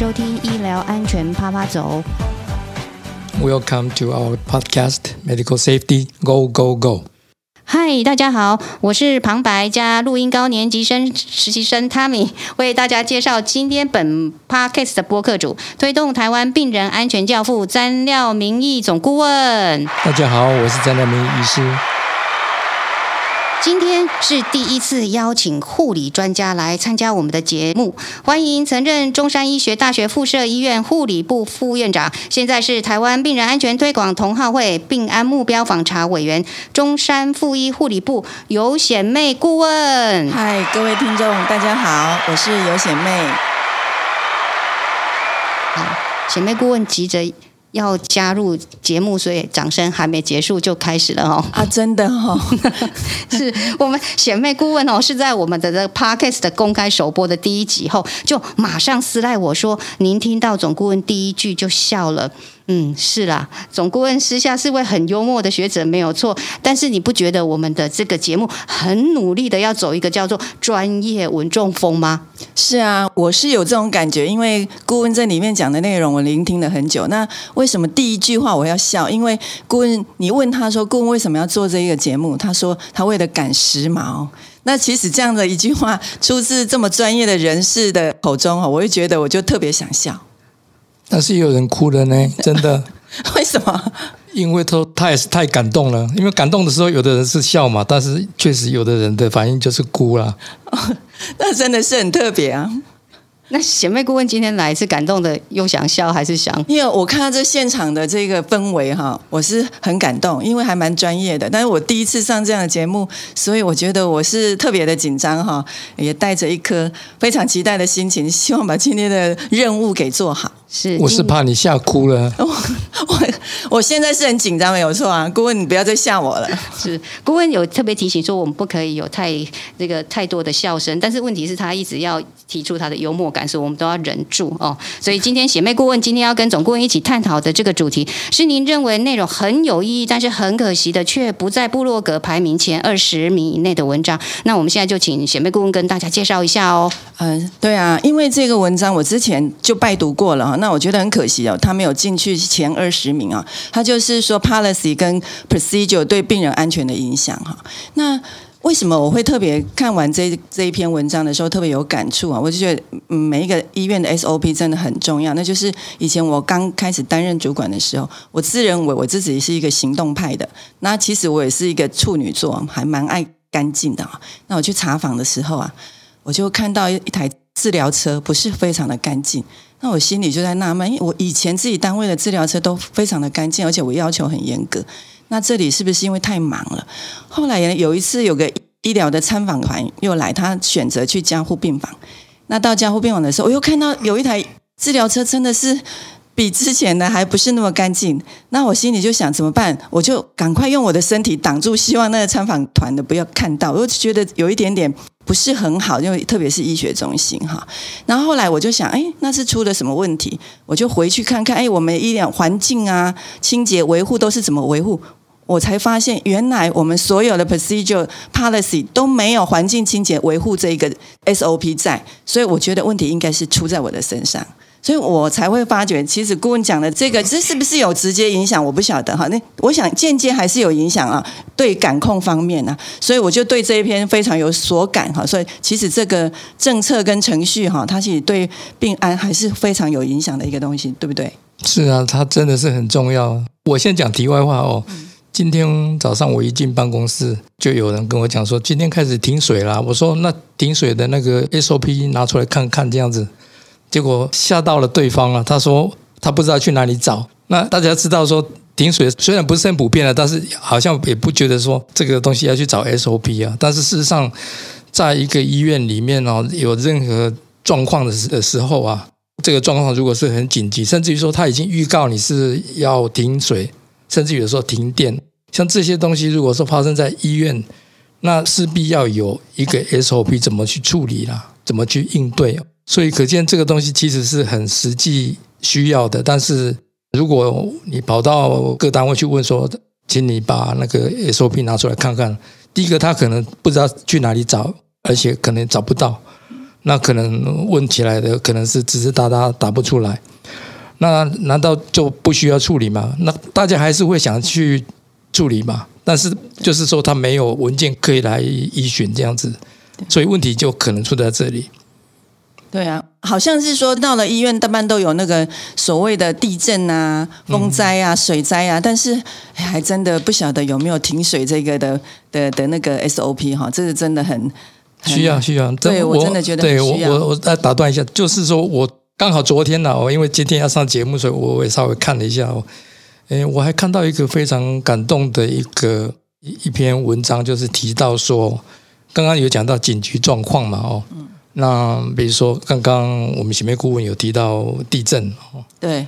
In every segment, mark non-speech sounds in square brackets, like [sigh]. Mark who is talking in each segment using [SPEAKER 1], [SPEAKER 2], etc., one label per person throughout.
[SPEAKER 1] 收听医疗安全啪啪走。
[SPEAKER 2] Welcome to our podcast, Medical Safety Go Go Go。
[SPEAKER 1] 嗨，大家好，我是旁白加录音高年级生实习生 Tammy，为大家介绍今天本 podcast 的播客主，推动台湾病人安全教父詹廖明义总顾问。
[SPEAKER 2] 大家好，我是詹廖明义医师。
[SPEAKER 1] 今天是第一次邀请护理专家来参加我们的节目，欢迎曾任中山医学大学附设医院护理部副院长，现在是台湾病人安全推广同好会病安目标访查委员，中山附医护理部尤显妹顾问。
[SPEAKER 3] 嗨，各位听众，大家好，我是尤显妹。
[SPEAKER 1] 显妹顾问急着要加入节目，所以掌声还没结束就开始了哦。
[SPEAKER 3] 啊，真的哦，[laughs]
[SPEAKER 1] 是我们显妹顾问哦，是在我们的这个 podcast 的公开首播的第一集后，就马上私赖我说，您听到总顾问第一句就笑了。嗯，是啦，总顾问私下是位很幽默的学者，没有错。但是你不觉得我们的这个节目很努力的要走一个叫做专业稳重风吗？
[SPEAKER 3] 是啊，我是有这种感觉，因为顾问在里面讲的内容我聆听了很久。那为什么第一句话我要笑？因为顾问，你问他说，顾问为什么要做这一个节目？他说他为了赶时髦。那其实这样的一句话出自这么专业的人士的口中，我会觉得我就特别想笑。
[SPEAKER 2] 但是也有人哭了呢，[laughs] 真的，
[SPEAKER 3] 为什么？
[SPEAKER 2] 因为他他也是太感动了。因为感动的时候，有的人是笑嘛，但是确实有的人的反应就是哭了。[laughs]
[SPEAKER 3] 那真的是很特别啊！
[SPEAKER 1] 那贤妹顾问今天来是感动的，又想笑还是想？
[SPEAKER 3] 因为我看到这现场的这个氛围哈，我是很感动，因为还蛮专业的。但是我第一次上这样的节目，所以我觉得我是特别的紧张哈，也带着一颗非常期待的心情，希望把今天的任务给做好。
[SPEAKER 1] 是，
[SPEAKER 2] 我是怕你吓哭了。[laughs]
[SPEAKER 3] 我我我现在是很紧张，没有错啊，顾问你不要再吓我了。[laughs]
[SPEAKER 1] 是顾问有特别提醒说，我们不可以有太那个太多的笑声，但是问题是，他一直要提出他的幽默感，所以我们都要忍住哦。所以今天姐妹顾问今天要跟总顾问一起探讨的这个主题，是您认为内容很有意义，但是很可惜的却不在部落格排名前二十名以内的文章。那我们现在就请姐妹顾问跟大家介绍一下哦。
[SPEAKER 3] 嗯，对啊，因为这个文章我之前就拜读过了哈，那我觉得很可惜哦，他没有进去前二十名啊。他就是说 policy 跟 procedure 对病人安全的影响哈。那为什么我会特别看完这这一篇文章的时候特别有感触啊？我就觉得，嗯，每一个医院的 SOP 真的很重要。那就是以前我刚开始担任主管的时候，我自认为我自己是一个行动派的。那其实我也是一个处女座，还蛮爱干净的。那我去查房的时候啊，我就看到一台治疗车不是非常的干净。那我心里就在纳闷，因为我以前自己单位的治疗车都非常的干净，而且我要求很严格。那这里是不是因为太忙了？后来有一次有个医疗的参访团又来，他选择去加护病房。那到加护病房的时候，我又看到有一台治疗车真的是比之前的还不是那么干净。那我心里就想怎么办？我就赶快用我的身体挡住，希望那个参访团的不要看到。我就觉得有一点点。不是很好，因为特别是医学中心哈。然后后来我就想，哎，那是出了什么问题？我就回去看看，哎，我们医疗环境啊、清洁维护都是怎么维护？我才发现，原来我们所有的 procedure policy 都没有环境清洁维护这一个 SOP 在，所以我觉得问题应该是出在我的身上。所以我才会发觉，其实顾问讲的这个，这是不是有直接影响？我不晓得哈。那我想间接还是有影响啊，对感控方面啊。所以我就对这一篇非常有所感哈。所以其实这个政策跟程序哈，它其实对病安还是非常有影响的一个东西，对不对？
[SPEAKER 2] 是啊，它真的是很重要。我先讲题外话哦。今天早上我一进办公室，就有人跟我讲说，今天开始停水啦。我说那停水的那个 SOP 拿出来看看，这样子。结果吓到了对方啊！他说他不知道去哪里找。那大家知道说停水虽然不是很普遍的，但是好像也不觉得说这个东西要去找 SOP 啊。但是事实上，在一个医院里面哦，有任何状况的时的时候啊，这个状况如果是很紧急，甚至于说他已经预告你是要停水，甚至有时候停电，像这些东西，如果说发生在医院，那势必要有一个 SOP 怎么去处理啦，怎么去应对。所以可见这个东西其实是很实际需要的，但是如果你跑到各单位去问说，请你把那个 SOP 拿出来看看，第一个他可能不知道去哪里找，而且可能找不到。那可能问起来的可能是只是答答答不出来，那难道就不需要处理吗？那大家还是会想去处理嘛？但是就是说他没有文件可以来依循这样子，所以问题就可能出在这里。
[SPEAKER 3] 对啊，好像是说到了医院，大半都有那个所谓的地震啊、风灾啊、水灾啊，但是还真的不晓得有没有停水这个的的的那个 SOP 哈，这是真的很
[SPEAKER 2] 需要需要。
[SPEAKER 3] 对我真的觉得
[SPEAKER 2] 对我我我再打断一下，就是说我刚好昨天呢，我因为今天要上节目，所以我也稍微看了一下哦。诶，我还看到一个非常感动的一个一一篇文章，就是提到说，刚刚有讲到紧急状况嘛，哦。那比如说，刚刚我们前面顾问有提到地震哦，
[SPEAKER 3] 对，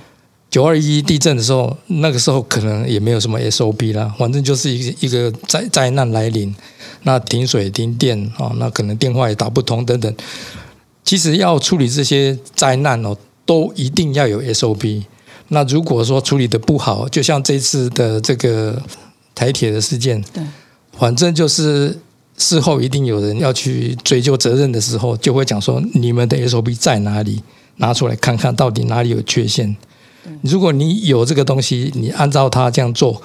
[SPEAKER 2] 九二一地震的时候，那个时候可能也没有什么 SOP 啦，反正就是一个一个灾灾难来临，那停水停电啊，那可能电话也打不通等等。其实要处理这些灾难哦，都一定要有 SOP。那如果说处理的不好，就像这次的这个台铁的事件，
[SPEAKER 3] 对，
[SPEAKER 2] 反正就是。事后一定有人要去追究责任的时候，就会讲说你们的 SOP 在哪里？拿出来看看到底哪里有缺陷。如果你有这个东西，你按照它这样做，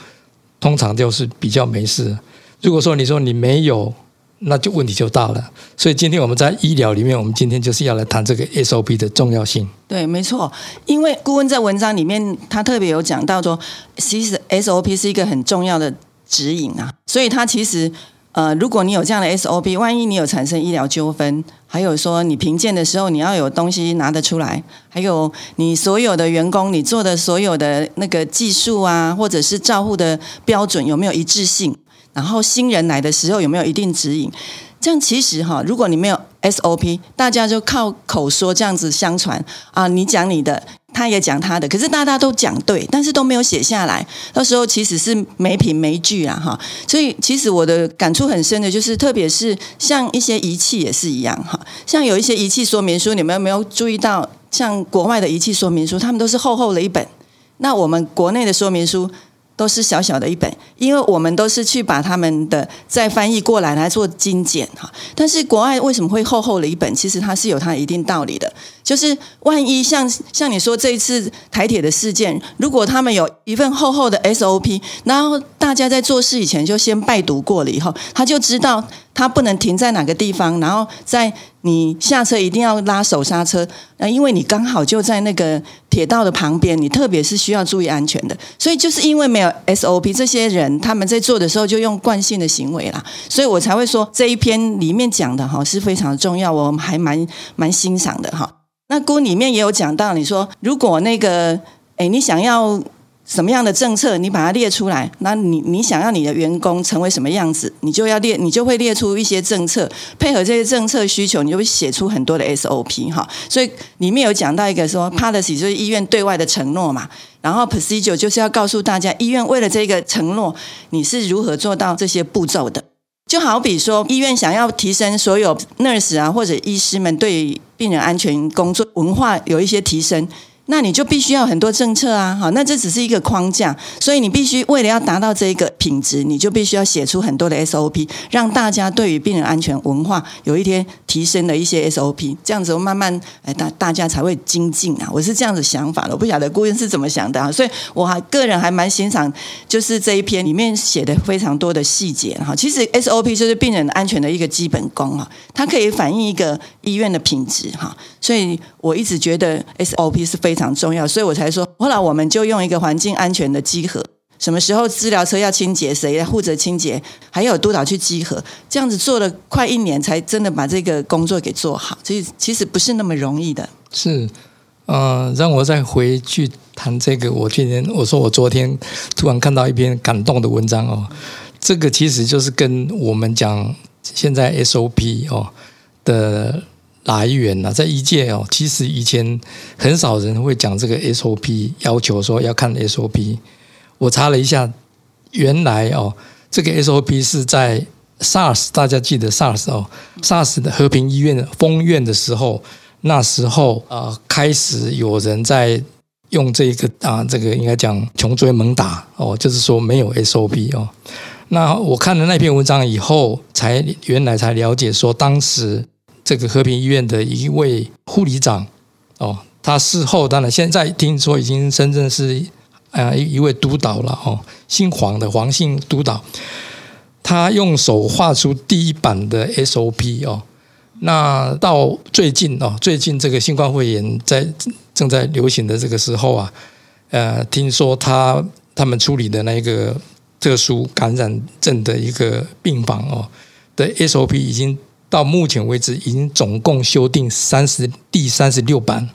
[SPEAKER 2] 通常就是比较没事。如果说你说你没有，那就问题就大了。所以今天我们在医疗里面，我们今天就是要来谈这个 SOP 的重要性。
[SPEAKER 3] 对，没错，因为顾问在文章里面他特别有讲到说，其实 SOP 是一个很重要的指引啊，所以他其实。呃，如果你有这样的 SOP，万一你有产生医疗纠纷，还有说你评鉴的时候你要有东西拿得出来，还有你所有的员工你做的所有的那个技术啊，或者是照护的标准有没有一致性？然后新人来的时候有没有一定指引？这样其实哈，如果你没有 SOP，大家就靠口说这样子相传啊，你讲你的。他也讲他的，可是大家都讲对，但是都没有写下来。到时候其实是没凭没据啊，哈。所以其实我的感触很深的，就是特别是像一些仪器也是一样，哈。像有一些仪器说明书，你们有没有注意到？像国外的仪器说明书，他们都是厚厚的一本。那我们国内的说明书。都是小小的一本，因为我们都是去把他们的再翻译过来来做精简哈。但是国外为什么会厚厚的一本？其实它是有它一定道理的。就是万一像像你说这一次台铁的事件，如果他们有一份厚厚的 SOP，然后大家在做事以前就先拜读过了以后，他就知道他不能停在哪个地方，然后在。你下车一定要拉手刹车，那因为你刚好就在那个铁道的旁边，你特别是需要注意安全的。所以就是因为没有 SOP，这些人他们在做的时候就用惯性的行为啦，所以我才会说这一篇里面讲的哈是非常重要，我还蛮蛮欣赏的哈。那估里面也有讲到，你说如果那个哎你想要。什么样的政策，你把它列出来，那你你想要你的员工成为什么样子，你就要列，你就会列出一些政策，配合这些政策需求，你就会写出很多的 SOP 哈。所以里面有讲到一个说，policy 就是医院对外的承诺嘛，然后 procedure 就是要告诉大家，医院为了这个承诺，你是如何做到这些步骤的。就好比说，医院想要提升所有 nurse 啊或者医师们对病人安全工作文化有一些提升。那你就必须要很多政策啊，好，那这只是一个框架，所以你必须为了要达到这一个品质，你就必须要写出很多的 SOP，让大家对于病人安全文化有一天提升的一些 SOP，这样子慢慢哎大大家才会精进啊，我是这样子想法的，我不晓得顾问是怎么想的啊，所以我还个人还蛮欣赏，就是这一篇里面写的非常多的细节哈，其实 SOP 就是病人安全的一个基本功啊，它可以反映一个医院的品质哈，所以我一直觉得 SOP 是非。非常重要，所以我才说，后来我们就用一个环境安全的集合，什么时候治疗车要清洁，谁来负责清洁，还有督导去集合，这样子做了快一年，才真的把这个工作给做好。所以其实不是那么容易的。
[SPEAKER 2] 是，嗯，让我再回去谈这个。我今天我说我昨天突然看到一篇感动的文章哦，这个其实就是跟我们讲现在 SOP 哦的。来源呢，在一届哦，其实以前很少人会讲这个 SOP，要求说要看 SOP。我查了一下，原来哦，这个 SOP 是在 SARS，大家记得 SARS 哦，SARS 的和平医院封院的时候，那时候啊，开始有人在用这个啊，这个应该讲穷追猛打哦，就是说没有 SOP 哦。那我看了那篇文章以后，才原来才了解说当时。这个和平医院的一位护理长哦，他事后当然现在听说已经深圳是呃一一位督导了哦，姓黄的黄姓督导，他用手画出第一版的 SOP 哦。那到最近哦，最近这个新冠肺炎在正在流行的这个时候啊，呃，听说他他们处理的那个特殊感染症的一个病房哦的 SOP 已经到目前为止已经总共修订三十第三十六版。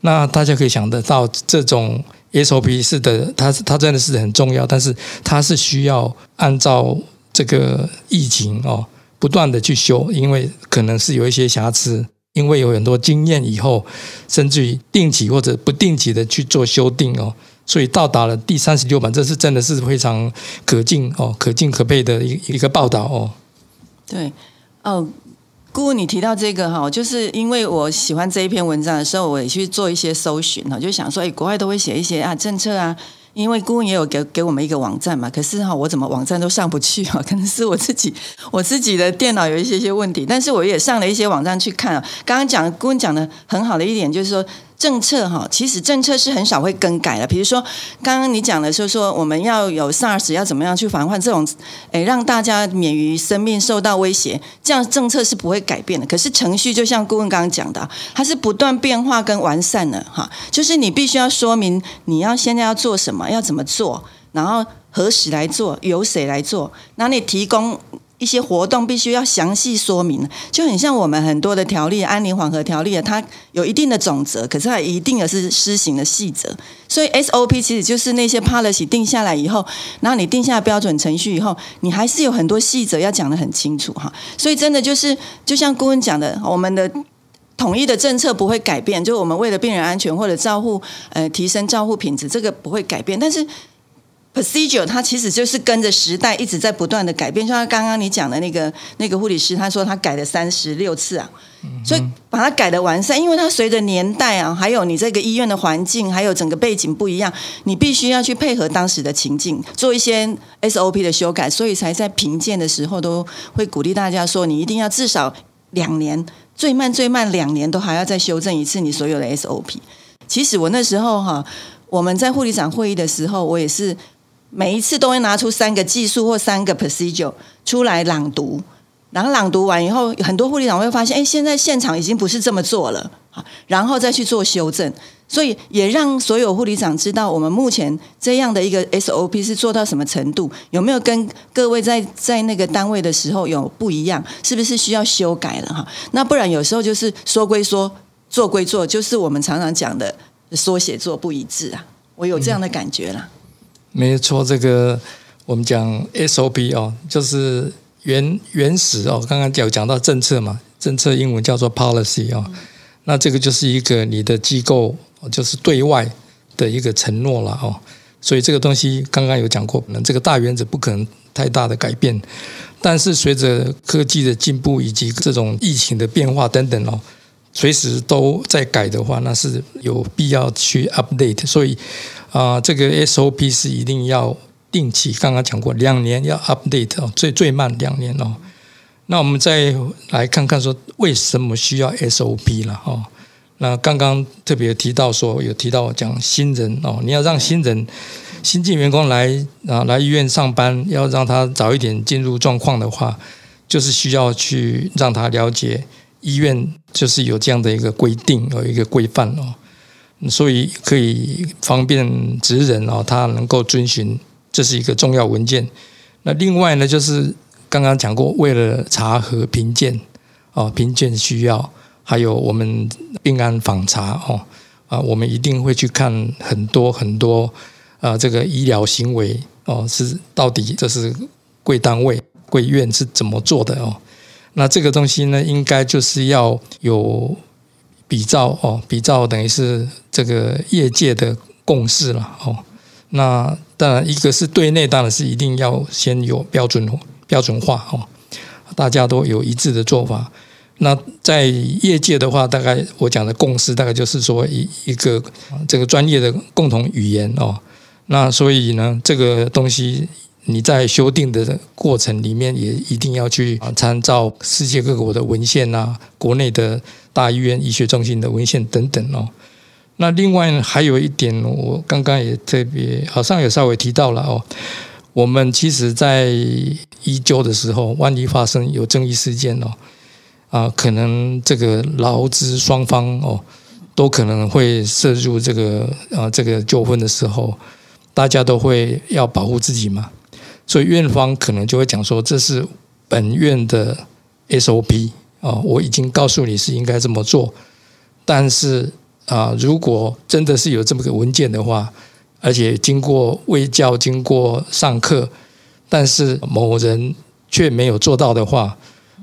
[SPEAKER 2] 那大家可以想得到，这种 SOP 是的，它它真的是很重要，但是它是需要按照这个疫情哦。不断的去修，因为可能是有一些瑕疵，因为有很多经验以后，甚至于定期或者不定期的去做修订哦，所以到达了第三十六版，这是真的是非常可敬哦，可敬可佩的一一个报道哦。
[SPEAKER 3] 对，哦，顾问你提到这个哈，就是因为我喜欢这一篇文章的时候，我也去做一些搜寻哈，就想说，哎，国外都会写一些啊政策啊。因为顾问也有给给我们一个网站嘛，可是哈，我怎么网站都上不去啊？[laughs] 可能是我自己我自己的电脑有一些些问题，但是我也上了一些网站去看啊。刚刚讲顾问讲的很好的一点就是说。政策哈，其实政策是很少会更改的。比如说，刚刚你讲的是说我们要有 SARS，要怎么样去防范这种，诶，让大家免于生命受到威胁，这样政策是不会改变的。可是程序就像顾问刚刚讲的，它是不断变化跟完善的哈。就是你必须要说明你要现在要做什么，要怎么做，然后何时来做，由谁来做，那你提供。一些活动必须要详细说明，就很像我们很多的条例，安宁缓和条例它有一定的总则，可是它一定的是施行的细则。所以 SOP 其实就是那些 policy 定下来以后，然后你定下标准程序以后，你还是有很多细则要讲得很清楚哈。所以真的就是，就像顾问讲的，我们的统一的政策不会改变，就我们为了病人安全或者照护，呃，提升照护品质，这个不会改变，但是。Procedure 它其实就是跟着时代一直在不断的改变，像刚刚你讲的那个那个护理师，他说他改了三十六次啊，所以把它改的完善，因为它随着年代啊，还有你这个医院的环境，还有整个背景不一样，你必须要去配合当时的情境，做一些 SOP 的修改，所以才在评鉴的时候都会鼓励大家说，你一定要至少两年，最慢最慢两年都还要再修正一次你所有的 SOP。其实我那时候哈，我们在护理长会议的时候，我也是。每一次都会拿出三个技术或三个 procedure 出来朗读，然后朗读完以后，很多护理长会发现，哎，现在现场已经不是这么做了，然后再去做修正，所以也让所有护理长知道，我们目前这样的一个 SOP 是做到什么程度，有没有跟各位在在那个单位的时候有不一样，是不是需要修改了哈？那不然有时候就是说归说，做归做，就是我们常常讲的缩写做不一致啊，我有这样的感觉了。
[SPEAKER 2] 没错，这个我们讲 SOP 哦，就是原原始哦。刚刚有讲到政策嘛，政策英文叫做 policy 哦。那这个就是一个你的机构，就是对外的一个承诺了哦。所以这个东西刚刚有讲过，那这个大原则不可能太大的改变。但是随着科技的进步以及这种疫情的变化等等哦，随时都在改的话，那是有必要去 update。所以。啊，这个 SOP 是一定要定期，刚刚讲过，两年要 update 哦，最最慢两年哦。那我们再来看看说，为什么需要 SOP 了哦？那刚刚特别提到说，有提到讲新人哦，你要让新人新进员工来啊来医院上班，要让他早一点进入状况的话，就是需要去让他了解医院就是有这样的一个规定，有一个规范哦。所以可以方便职人哦，他能够遵循，这是一个重要文件。那另外呢，就是刚刚讲过，为了查核评鉴哦，评鉴需要，还有我们病案访查哦，啊，我们一定会去看很多很多啊，这个医疗行为哦，是到底这是贵单位、贵院是怎么做的哦？那这个东西呢，应该就是要有。比照哦，比照等于是这个业界的共识了哦。那当然，一个是对内，当然是一定要先有标准标准化哦，大家都有一致的做法。那在业界的话，大概我讲的共识，大概就是说一一个这个专业的共同语言哦。那所以呢，这个东西你在修订的过程里面，也一定要去啊参照世界各国的文献啊，国内的大医院、医学中心的文献等等哦。那另外还有一点，我刚刚也特别好像也稍微提到了哦。我们其实，在医纠的时候，万一发生有争议事件哦，啊，可能这个劳资双方哦，都可能会涉入这个啊这个纠纷的时候，大家都会要保护自己嘛，所以院方可能就会讲说，这是本院的 SOP 啊，我已经告诉你是应该这么做，但是啊，如果真的是有这么个文件的话。而且经过卫教、经过上课，但是某人却没有做到的话，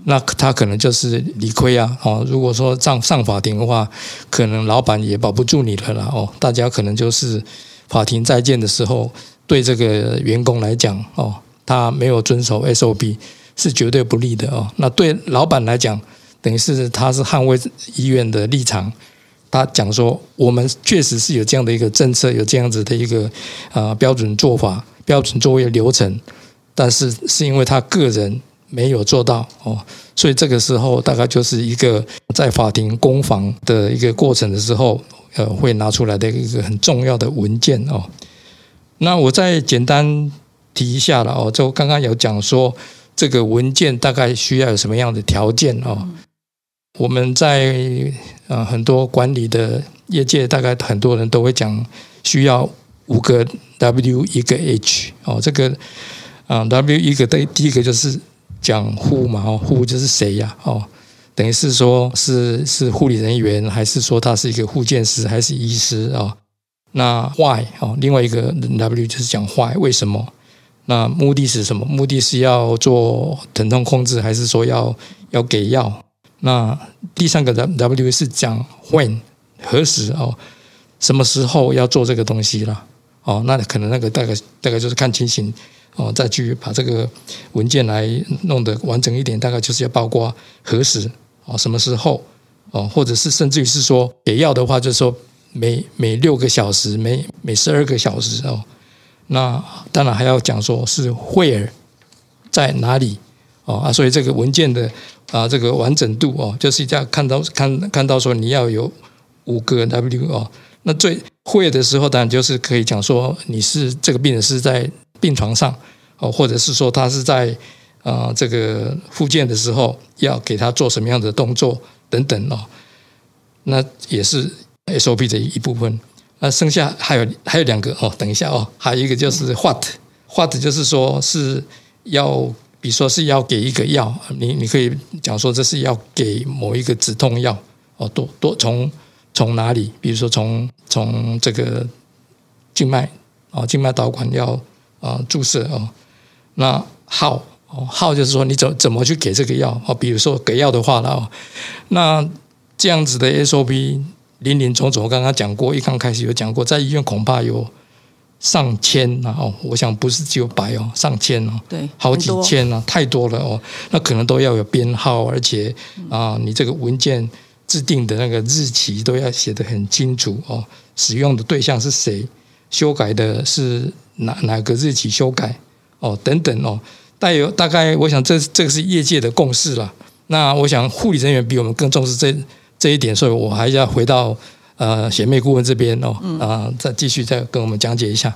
[SPEAKER 2] 那他可能就是理亏啊！哦，如果说上上法庭的话，可能老板也保不住你了啦！哦，大家可能就是法庭再见的时候，对这个员工来讲，哦，他没有遵守 SOP 是绝对不利的哦。那对老板来讲，等于是他是捍卫医院的立场。他讲说，我们确实是有这样的一个政策，有这样子的一个啊标准做法、标准作业流程，但是是因为他个人没有做到哦，所以这个时候大概就是一个在法庭攻防的一个过程的时候，呃，会拿出来的一个很重要的文件哦。那我再简单提一下了哦，就刚刚有讲说，这个文件大概需要有什么样的条件哦。我们在呃很多管理的业界，大概很多人都会讲需要五个 W 一个 H 哦，这个啊 W 一个的第一个就是讲 Who 嘛哦，Who 就是谁呀哦，等于是说是是护理人员，还是说他是一个护健师，还是医师啊？那 Why 哦，另外一个 W 就是讲 Why 为什么？那目的是什么？目的是要做疼痛控制，还是说要要给药？那第三个 W 是讲 when 何时哦，什么时候要做这个东西了哦？那可能那个大概大概就是看情形哦，再去把这个文件来弄得完整一点，大概就是要包括何时哦，什么时候哦，或者是甚至于是说给药的话，就是说每每六个小时，每每十二个小时哦。那当然还要讲说是 where 在哪里哦啊，所以这个文件的。啊，这个完整度哦，就是这样看到看看到说你要有五个 W 哦，那最会的时候当然就是可以讲说你是这个病人是在病床上哦，或者是说他是在啊这个复健的时候要给他做什么样的动作等等哦，那也是 SOP 的一部分。那剩下还有还有两个哦，等一下哦，还有一个就是 What What 就是说是要。比如说是要给一个药，你你可以讲说这是要给某一个止痛药哦，多多从从哪里？比如说从从这个静脉哦，静脉导管要啊注射哦。那 how 哦 how 就是说你怎怎么去给这个药哦？比如说给药的话了哦，那这样子的 SOP 林林总总，我刚刚讲过，一刚开始有讲过，在医院恐怕有。上千啊哦，我想不是只有百哦，上千哦，
[SPEAKER 3] 对，
[SPEAKER 2] 好几千啊，太多了哦。那可能都要有编号，而且啊，你这个文件制定的那个日期都要写得很清楚哦。使用的对象是谁？修改的是哪哪个日期修改？哦，等等哦。带有大概，我想这这个是业界的共识了。那我想护理人员比我们更重视这这一点，所以我还要回到。呃，贤妹顾问这边哦，啊，再继续再跟我们讲解一下。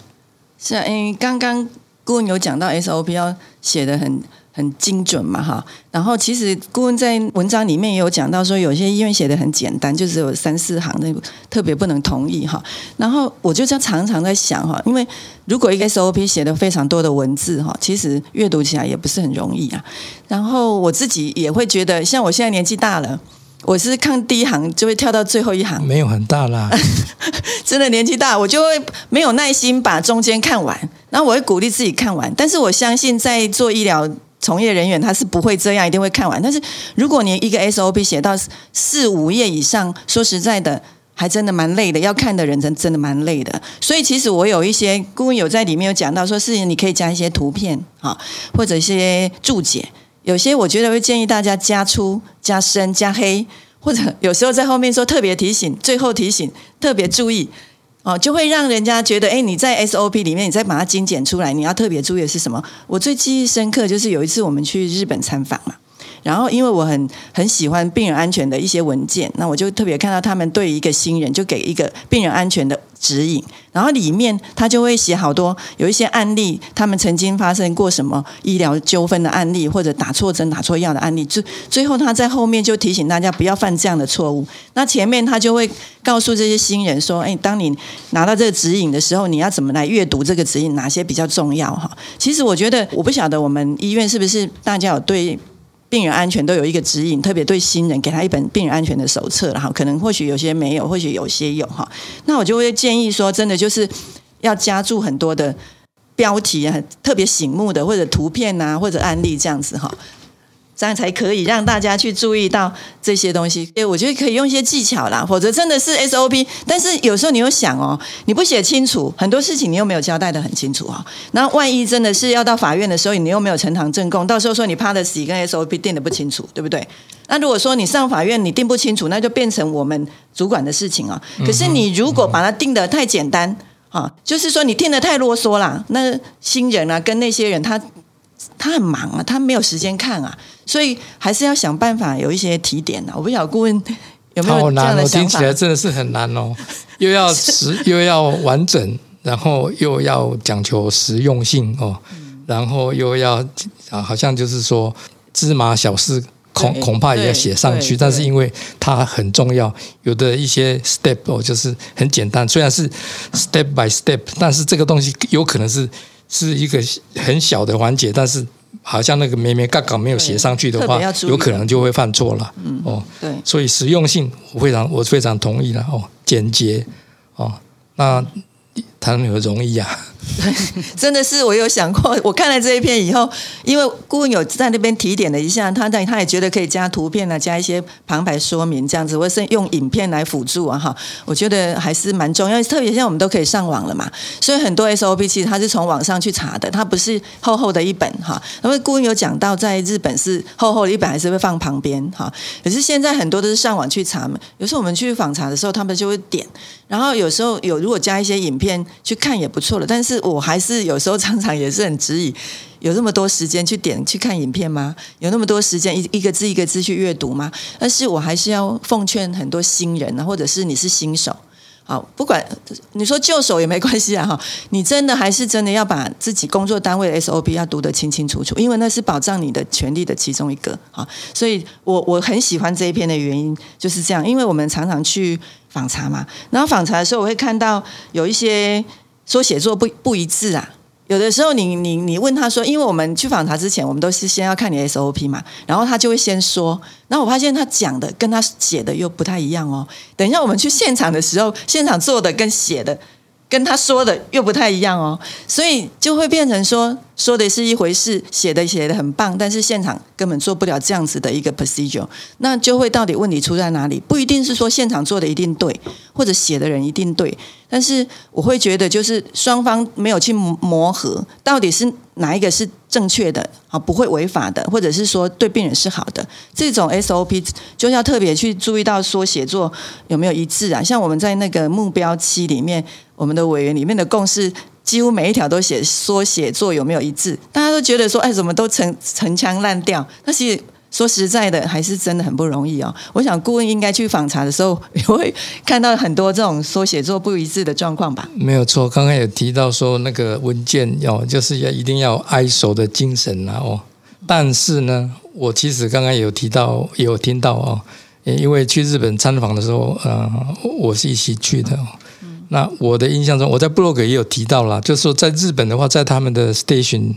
[SPEAKER 3] 是啊，因为刚刚顾问有讲到 SOP 要写的很很精准嘛，哈。然后其实顾问在文章里面也有讲到说，有些医院写的很简单，就只有三四行，那特别不能同意哈。然后我就在常常在想哈，因为如果一个 SOP 写的非常多的文字哈，其实阅读起来也不是很容易啊。然后我自己也会觉得，像我现在年纪大了。我是看第一行就会跳到最后一行，
[SPEAKER 2] 没有很大啦，[laughs]
[SPEAKER 3] 真的年纪大，我就会没有耐心把中间看完，然后我会鼓励自己看完。但是我相信在做医疗从业人员，他是不会这样，一定会看完。但是如果你一个 SOP 写到四五页以上，说实在的，还真的蛮累的，要看的人真真的蛮累的。所以其实我有一些顾问有在里面有讲到，说是你可以加一些图片啊，或者一些注解。有些我觉得会建议大家加粗、加深、加黑，或者有时候在后面说特别提醒，最后提醒特别注意哦，就会让人家觉得，哎，你在 SOP 里面，你再把它精简出来，你要特别注意的是什么？我最记忆深刻就是有一次我们去日本参访嘛。然后，因为我很很喜欢病人安全的一些文件，那我就特别看到他们对一个新人就给一个病人安全的指引，然后里面他就会写好多有一些案例，他们曾经发生过什么医疗纠纷的案例，或者打错针、打错药的案例，最最后他在后面就提醒大家不要犯这样的错误。那前面他就会告诉这些新人说：“哎，当你拿到这个指引的时候，你要怎么来阅读这个指引？哪些比较重要？”哈，其实我觉得，我不晓得我们医院是不是大家有对。病人安全都有一个指引，特别对新人给他一本病人安全的手册，然后可能或许有些没有，或许有些有哈。那我就会建议说，真的就是要加注很多的标题啊，特别醒目的或者图片啊，或者案例这样子哈。这样才可以让大家去注意到这些东西。哎，我觉得可以用一些技巧啦，否则真的是 SOP。但是有时候你又想哦，你不写清楚，很多事情你又没有交代的很清楚啊。那万一真的是要到法院的时候，你又没有呈堂证供，到时候说你 policy 跟 SOP 定的不清楚，对不对？那如果说你上法院你定不清楚，那就变成我们主管的事情啊。可是你如果把它定的太简单啊，就是说你定得太啰嗦啦，那新人啊跟那些人他。他很忙啊，他没有时间看啊，所以还是要想办法有一些提点啊。我不晓得顾问有没有这样的
[SPEAKER 2] 想法？听起来真的是很难哦，[laughs] 又要实又要完整，然后又要讲求实用性哦，然后又要啊，好像就是说芝麻小事恐恐怕也要写上去，但是因为它很重要，有的一些 step 哦，就是很简单，虽然是 step by step，但是这个东西有可能是。是一个很小的环节，但是好像那个咩咩嘎嘎没有写上去的话，有可能就会犯错了。嗯，哦，
[SPEAKER 3] 对，
[SPEAKER 2] 所以实用性我非常我非常同意了。哦，简洁，哦，那谈何容易啊？[laughs]
[SPEAKER 3] 真的是我有想过，我看了这一篇以后，因为顾问有在那边提点了一下，他在他也觉得可以加图片啊，加一些旁白说明这样子，或是用影片来辅助啊，哈，我觉得还是蛮重要，特别现在我们都可以上网了嘛，所以很多 SOP 其实他是从网上去查的，它不是厚厚的一本哈。因为顾问有讲到，在日本是厚厚的一本，还是会放旁边哈。可是现在很多都是上网去查嘛，有时候我们去访查的时候，他们就会点，然后有时候有如果加一些影片去看也不错了，但是。我还是有时候常常也是很质疑，有那么多时间去点去看影片吗？有那么多时间一一个字一个字去阅读吗？但是我还是要奉劝很多新人啊，或者是你是新手，好，不管你说旧手也没关系啊哈，你真的还是真的要把自己工作单位的 SOP 要读得清清楚楚，因为那是保障你的权利的其中一个啊。所以我我很喜欢这一篇的原因就是这样，因为我们常常去访查嘛，然后访查的时候我会看到有一些。说写作不不一致啊，有的时候你你你问他说，因为我们去访谈之前，我们都是先要看你 SOP 嘛，然后他就会先说，然后我发现他讲的跟他写的又不太一样哦。等一下我们去现场的时候，现场做的跟写的。跟他说的又不太一样哦，所以就会变成说说的是一回事，写的写的很棒，但是现场根本做不了这样子的一个 procedure，那就会到底问题出在哪里？不一定是说现场做的一定对，或者写的人一定对，但是我会觉得就是双方没有去磨合，到底是哪一个是正确的啊？不会违法的，或者是说对病人是好的，这种 SOP 就要特别去注意到说写作有没有一致啊？像我们在那个目标期里面。我们的委员里面的共识，几乎每一条都写说写作有没有一致，大家都觉得说，哎，怎么都成陈腔滥调。但是说实在的，还是真的很不容易哦。我想顾问应该去访查的时候，也会看到很多这种说写作不一致的状况吧？
[SPEAKER 2] 没有错，刚刚有提到说那个文件要就是要一定要挨手的精神啊哦。但是呢，我其实刚刚有提到，有听到哦，因为去日本参访的时候，呃，我是一起去的。那我的印象中，我在 blog 也有提到了，就是说在日本的话，在他们的 station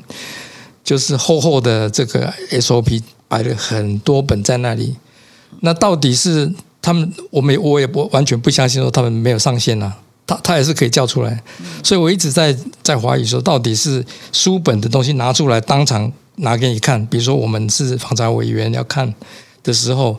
[SPEAKER 2] 就是厚厚的这个 SOP 摆了很多本在那里。那到底是他们，我没我也不完全不相信说他们没有上线啊，他他也是可以叫出来。所以我一直在在怀疑说，到底是书本的东西拿出来当场拿给你看，比如说我们是访查委员要看的时候。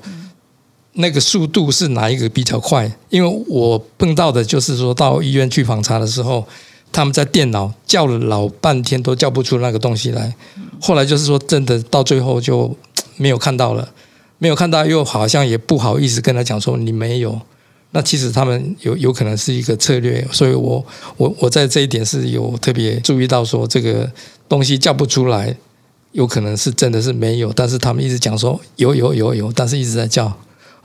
[SPEAKER 2] 那个速度是哪一个比较快？因为我碰到的就是说到医院去访查的时候，他们在电脑叫了老半天都叫不出那个东西来。后来就是说真的到最后就没有看到了，没有看到又好像也不好意思跟他讲说你没有，那其实他们有有可能是一个策略，所以我我我在这一点是有特别注意到说这个东西叫不出来，有可能是真的是没有，但是他们一直讲说有有有有，但是一直在叫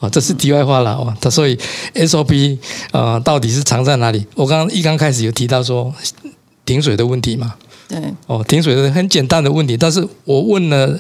[SPEAKER 2] 啊，这是题外话了啊。他所以 SOP 啊到底是藏在哪里？我刚刚一刚开始有提到说停水的问题嘛，
[SPEAKER 3] 对，
[SPEAKER 2] 哦，停水的很简单的问题，但是我问了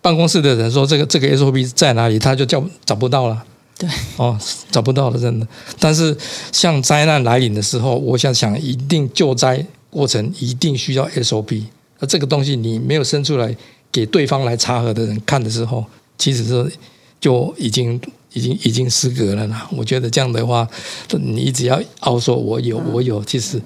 [SPEAKER 2] 办公室的人说这个这个 SOP 在哪里，他就叫找不到了。
[SPEAKER 3] 对，
[SPEAKER 2] 哦，找不到了，真的。但是像灾难来临的时候，我想想，一定救灾过程一定需要 SOP。那这个东西你没有伸出来给对方来查核的人看的时候，其实是就已经已经已经失格了啦。我觉得这样的话，你只要傲说我有我有，其实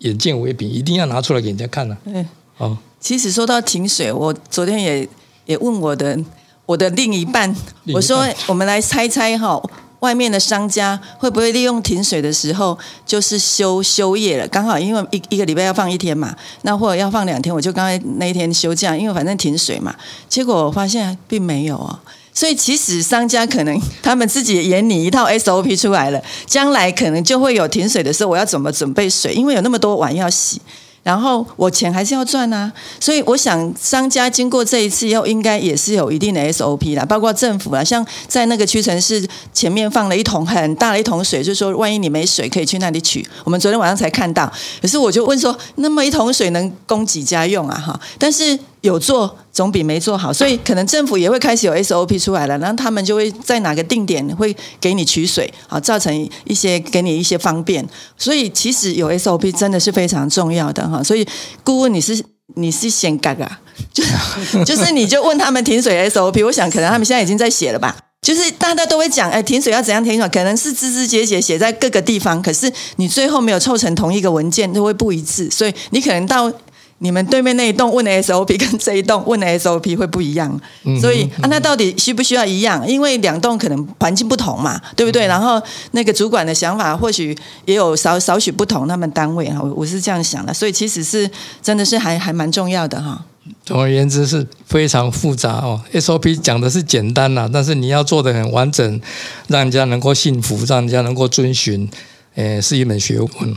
[SPEAKER 2] 眼见为凭，一定要拿出来给人家看了。
[SPEAKER 3] 对，
[SPEAKER 2] 哦，
[SPEAKER 3] 其实说到停水，我昨天也也问我的我的另一半，
[SPEAKER 2] 另一半
[SPEAKER 3] 我说我们来猜猜哈，外面的商家会不会利用停水的时候就是休休业了？刚好因为一一个礼拜要放一天嘛，那或者要放两天，我就刚才那一天休假，因为反正停水嘛。结果我发现并没有哦。所以其实商家可能他们自己演拟一套 SOP 出来了，将来可能就会有停水的时候，我要怎么准备水？因为有那么多碗要洗。然后我钱还是要赚啊，所以我想商家经过这一次以后，应该也是有一定的 SOP 啦，包括政府啦，像在那个屈臣氏前面放了一桶很大的一桶水，就是说万一你没水可以去那里取。我们昨天晚上才看到，可是我就问说，那么一桶水能供几家用啊？哈，但是有做总比没做好，所以可能政府也会开始有 SOP 出来了，然后他们就会在哪个定点会给你取水啊，造成一些给你一些方便。所以其实有 SOP 真的是非常重要的哈。所以顾问你是你是先嘎嘎，[laughs] 就是就是你就问他们停水 SOP，我想可能他们现在已经在写了吧。就是大家都会讲，哎，停水要怎样停水，可能是枝枝节节写在各个地方，可是你最后没有凑成同一个文件，都会不一致，所以你可能到。你们对面那一栋问的 SOP 跟这一栋问的 SOP 会不一样，所以啊，那到底需不需要一样？因为两栋可能环境不同嘛，对不对？然后那个主管的想法或许也有少少许不同，他们单位哈，我我是这样想的，所以其实是真的是还还蛮重要的哈。
[SPEAKER 2] 总而言之是非常复杂哦，SOP 讲的是简单啦，但是你要做的很完整，让人家能够信服，让人家能够遵循，诶，是一门学问。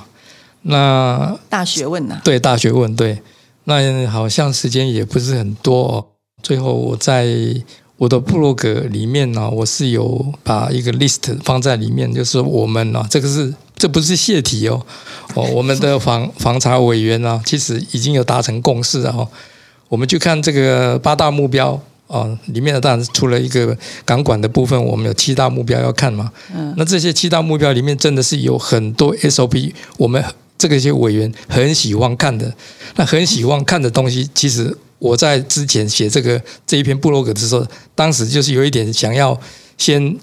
[SPEAKER 2] 那
[SPEAKER 3] 大学问呐、
[SPEAKER 2] 对大学问对，那好像时间也不是很多、哦。最后我在我的部落格里面呢、我是有把一个 list 放在里面，就是我们呢、这个是这不是泄题哦，哦，我们的防防查委员呢、其实已经有达成共识啊、哦。我们去看这个八大目标啊、里面的当然除了一个港管的部分，我们有七大目标要看嘛。
[SPEAKER 3] 嗯，
[SPEAKER 2] 那这些七大目标里面，真的是有很多 SOP，我们这个些委员很喜欢看的。那很喜欢看的东西，其实我在之前写这个这一篇部落格的时候，当时就是有一点想要先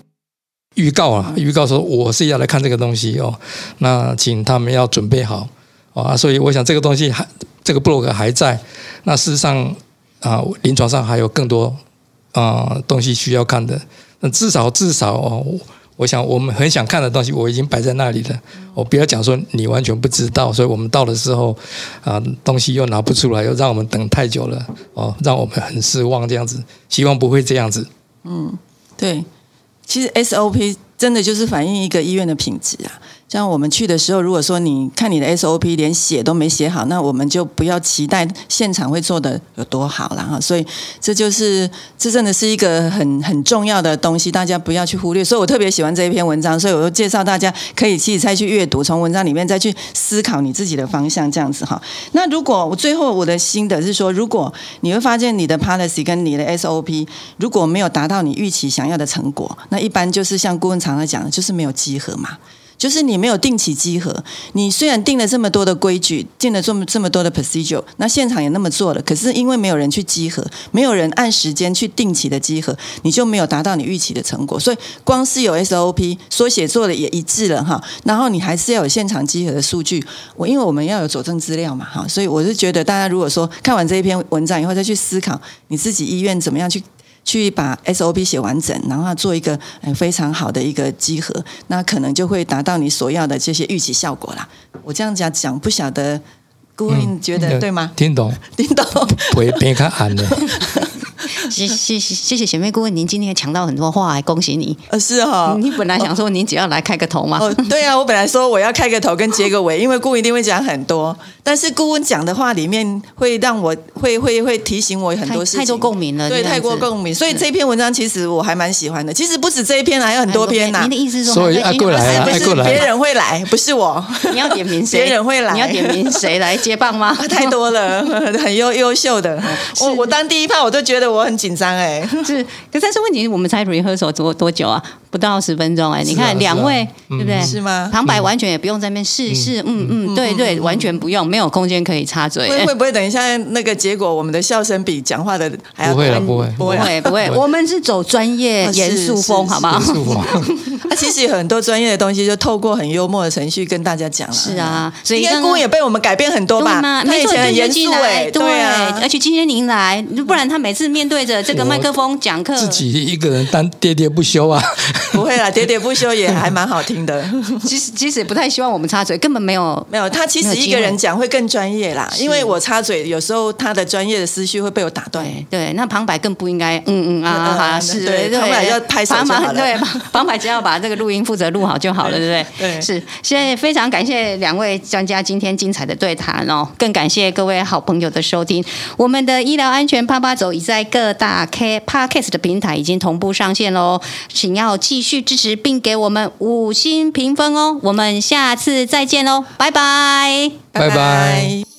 [SPEAKER 2] 预告啊，[laughs] 预告说我是要来看这个东西哦。那请他们要准备好啊。所以我想这个东西还这个部落格还在。那事实上啊，临床上还有更多啊东西需要看的。那至少至少哦。我想，我们很想看的东西，我已经摆在那里了。我不要讲说你完全不知道，所以我们到的时候啊，东西又拿不出来，又让我们等太久了，哦，让我们很失望。这样子，希望不会这样子。
[SPEAKER 3] 嗯对，其实 SOP 真的就是反映一个医院的品质啊。像我们去的时候，如果说你看你的 SOP 连写都没写好，那我们就不要期待现场会做的有多好了哈。所以这就是这真的是一个很很重要的东西，大家不要去忽略。所以我特别喜欢这一篇文章，所以我就介绍大家可以自己再去阅读，从文章里面再去思考你自己的方向，这样子哈。那如果我最后我的心得是说，如果你会发现你的 policy 跟你的 SOP 如果没有达到你预期想要的成果，那一般就是像顾问常常讲的，就是没有集合嘛。就是你没有定期集合，你虽然定了这么多的规矩，定了这么这么多的 procedure，那现场也那么做了，可是因为没有人去集合，没有人按时间去定期的集合，你就没有达到你预期的成果。所以光是有 SOP 说写做的也一致了哈，然后你还是要有现场集合的数据。我因为我们要有佐证资料嘛哈，所以我是觉得大家如果说看完这一篇文章以后再去思考你自己医院怎么样去。去把 SOP 写完整，然后做一个呃非常好的一个集合，那可能就会达到你所要的这些预期效果啦。我这样讲讲，不晓得顾问觉得、对吗？
[SPEAKER 2] 听懂？[laughs]
[SPEAKER 3] 听懂？
[SPEAKER 2] 别别看暗的。[laughs] [laughs]
[SPEAKER 1] 谢谢谢谢谢姐妹顾问，您今天抢到很多话，恭喜你。
[SPEAKER 3] 呃，是哈、
[SPEAKER 1] 你本来想说您只要来开个头嘛，
[SPEAKER 3] 哦，对啊，我本来说我要开个头跟结个尾，因为顾问一定会讲很多，但是顾问讲的话里面会让我会会会提醒我很多事情，
[SPEAKER 1] 太太多共鸣了
[SPEAKER 3] 对，太过共鸣，所以这篇文章其实我还蛮喜欢的。其实不止这一篇，还有很多篇呐、
[SPEAKER 1] 您的意思是说，
[SPEAKER 2] 所以
[SPEAKER 1] 还可
[SPEAKER 2] 啊过来啊
[SPEAKER 3] 不
[SPEAKER 2] 哎过来
[SPEAKER 3] 是别人会来，不是我，
[SPEAKER 1] 你要点名谁？
[SPEAKER 3] 别人会来
[SPEAKER 1] 你要点名谁来接棒吗？
[SPEAKER 3] 太多了，很优优秀的。我我当第一趴我都觉得我很紧张哎。
[SPEAKER 1] 是，可但是问题，我们才 rehearsal 多多久啊？不到十分钟哎、你看两位、对不对？
[SPEAKER 3] 是吗？
[SPEAKER 1] 旁白完全也不用在那边试试，嗯。嗯，对对，完全不用，没有空间可以插嘴。
[SPEAKER 3] 会会 [laughs] 不会等一下那个结果，我们的笑声比讲话的还要
[SPEAKER 2] 不会了，不会，
[SPEAKER 1] 不
[SPEAKER 3] 会 [laughs]
[SPEAKER 1] 不会，
[SPEAKER 2] 不会。
[SPEAKER 1] 我们是走专业严肃风，好不好？
[SPEAKER 2] 严？肃风。[laughs]
[SPEAKER 3] 啊，其实有很多专业的东西，就透过很幽默的程序跟大家讲了。
[SPEAKER 1] 是啊，所以
[SPEAKER 3] 应该
[SPEAKER 1] 刚刚
[SPEAKER 3] 顾问也被我们改变很多吧？他以前很严肃哎，对啊。
[SPEAKER 1] 而，且今天您来，不然他每次面对着这个
[SPEAKER 2] 我
[SPEAKER 1] 麦克风讲课，
[SPEAKER 2] 自己一个人单喋喋不休啊，[laughs]
[SPEAKER 3] 不会啦，[laughs] 喋喋不休也还蛮好听的。
[SPEAKER 1] 其实其实也不太希望我们插嘴，根本没有
[SPEAKER 3] 没有，他其实一个人讲会更专业啦，因为我插嘴，有时候他的专业的思绪会被我打断。
[SPEAKER 1] 对对，那旁白更不应该，嗯嗯啊 [laughs] 是，
[SPEAKER 3] 对旁白要拍手就好了
[SPEAKER 1] 旁白对，旁旁白只要把这个录音负责录好就好了，对不对？
[SPEAKER 3] 对
[SPEAKER 1] 是。现在非常感谢两位专家今天精彩的对谈哦，更感谢各位好朋友的收听。我们的医疗安全啪啪走已在各大 K Podcast 的平台已经同步上线喽，请要继续支持并给我们五星评分哦。我们下次再见喽，拜拜。
[SPEAKER 2] 拜拜。